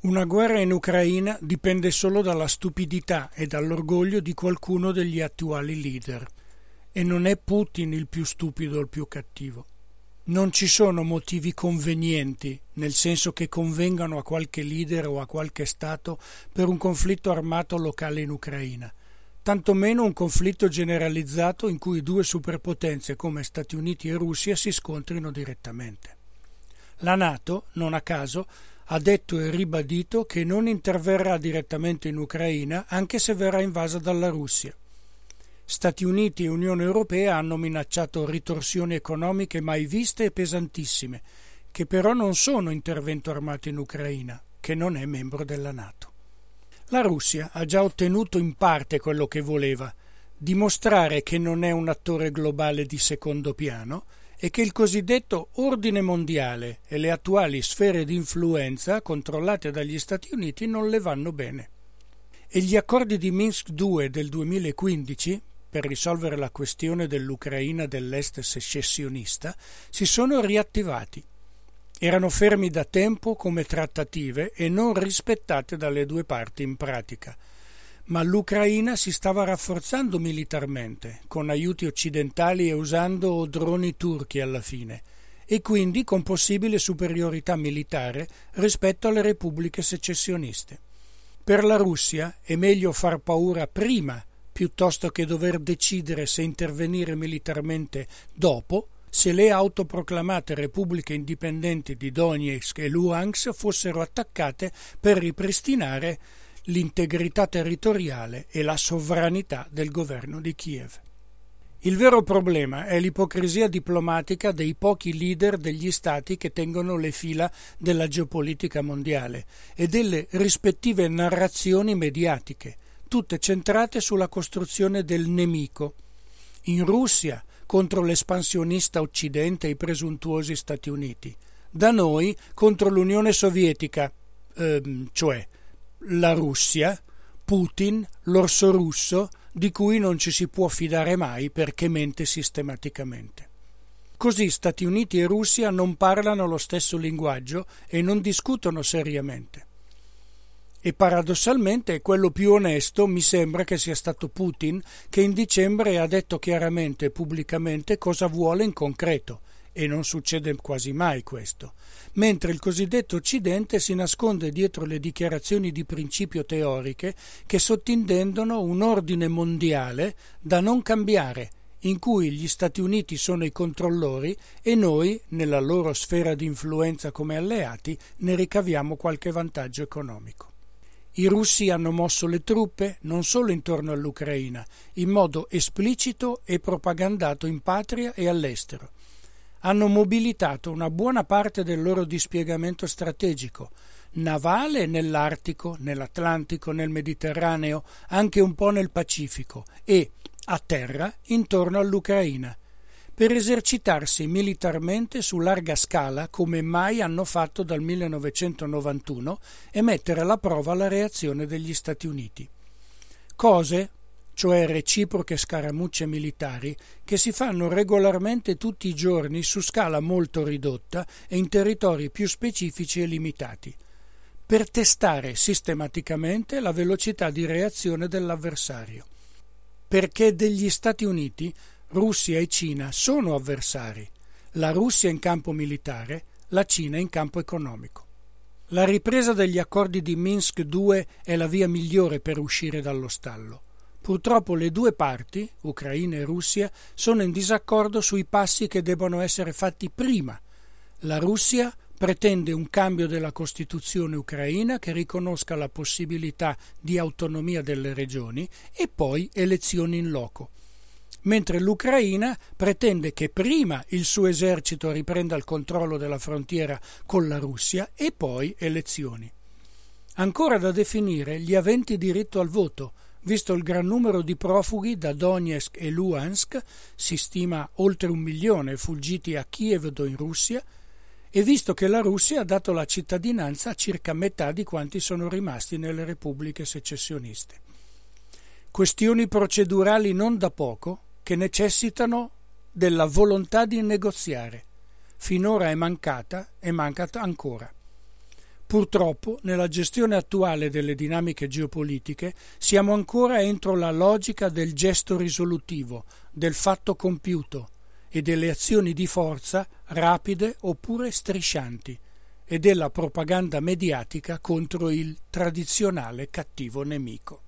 Una guerra in Ucraina dipende solo dalla stupidità e dall'orgoglio di qualcuno degli attuali leader. E non è Putin il più stupido o il più cattivo. Non ci sono motivi convenienti, nel senso che convengano a qualche leader o a qualche Stato per un conflitto armato locale in Ucraina, tantomeno un conflitto generalizzato in cui due superpotenze come Stati Uniti e Russia si scontrino direttamente. La Nato, non a caso, ha detto e ribadito che non interverrà direttamente in Ucraina anche se verrà invasa dalla Russia. Stati Uniti e Unione Europea hanno minacciato ritorsioni economiche mai viste e pesantissime, che però non sono intervento armato in Ucraina, che non è membro della Nato. La Russia ha già ottenuto in parte quello che voleva, dimostrare che non è un attore globale di secondo piano è che il cosiddetto ordine mondiale e le attuali sfere di influenza controllate dagli Stati Uniti non le vanno bene. E gli accordi di Minsk II del 2015, per risolvere la questione dell'Ucraina dell'Est secessionista, si sono riattivati. Erano fermi da tempo come trattative e non rispettate dalle due parti in pratica ma l'Ucraina si stava rafforzando militarmente, con aiuti occidentali e usando droni turchi alla fine, e quindi con possibile superiorità militare rispetto alle repubbliche secessioniste. Per la Russia è meglio far paura prima piuttosto che dover decidere se intervenire militarmente dopo, se le autoproclamate repubbliche indipendenti di Donetsk e Luhansk fossero attaccate per ripristinare l'integrità territoriale e la sovranità del governo di Kiev. Il vero problema è l'ipocrisia diplomatica dei pochi leader degli stati che tengono le fila della geopolitica mondiale e delle rispettive narrazioni mediatiche, tutte centrate sulla costruzione del nemico. In Russia contro l'espansionista Occidente e i presuntuosi Stati Uniti, da noi contro l'Unione Sovietica, ehm, cioè la Russia, Putin, l'orso russo, di cui non ci si può fidare mai perché mente sistematicamente. Così Stati Uniti e Russia non parlano lo stesso linguaggio e non discutono seriamente. E paradossalmente quello più onesto mi sembra che sia stato Putin che in dicembre ha detto chiaramente e pubblicamente cosa vuole in concreto e non succede quasi mai questo, mentre il cosiddetto Occidente si nasconde dietro le dichiarazioni di principio teoriche che sottintendono un ordine mondiale da non cambiare, in cui gli Stati Uniti sono i controllori e noi, nella loro sfera di influenza come alleati, ne ricaviamo qualche vantaggio economico. I russi hanno mosso le truppe non solo intorno all'Ucraina, in modo esplicito e propagandato in patria e all'estero, hanno mobilitato una buona parte del loro dispiegamento strategico, navale nell'Artico, nell'Atlantico, nel Mediterraneo, anche un po' nel Pacifico e a terra intorno all'Ucraina, per esercitarsi militarmente su larga scala come mai hanno fatto dal 1991 e mettere alla prova la reazione degli Stati Uniti. Cose cioè reciproche scaramucce militari, che si fanno regolarmente tutti i giorni su scala molto ridotta e in territori più specifici e limitati, per testare sistematicamente la velocità di reazione dell'avversario. Perché degli Stati Uniti Russia e Cina sono avversari, la Russia in campo militare, la Cina in campo economico. La ripresa degli accordi di Minsk II è la via migliore per uscire dallo stallo. Purtroppo le due parti, Ucraina e Russia, sono in disaccordo sui passi che debbono essere fatti prima. La Russia pretende un cambio della Costituzione ucraina che riconosca la possibilità di autonomia delle regioni e poi elezioni in loco mentre l'Ucraina pretende che prima il suo esercito riprenda il controllo della frontiera con la Russia e poi elezioni. Ancora da definire gli aventi diritto al voto, visto il gran numero di profughi da Donetsk e Luhansk, si stima oltre un milione fuggiti a Kiev o in Russia, e visto che la Russia ha dato la cittadinanza a circa metà di quanti sono rimasti nelle repubbliche secessioniste. Questioni procedurali non da poco che necessitano della volontà di negoziare. Finora è mancata e manca ancora. Purtroppo, nella gestione attuale delle dinamiche geopolitiche, siamo ancora entro la logica del gesto risolutivo, del fatto compiuto e delle azioni di forza rapide oppure striscianti e della propaganda mediatica contro il tradizionale cattivo nemico.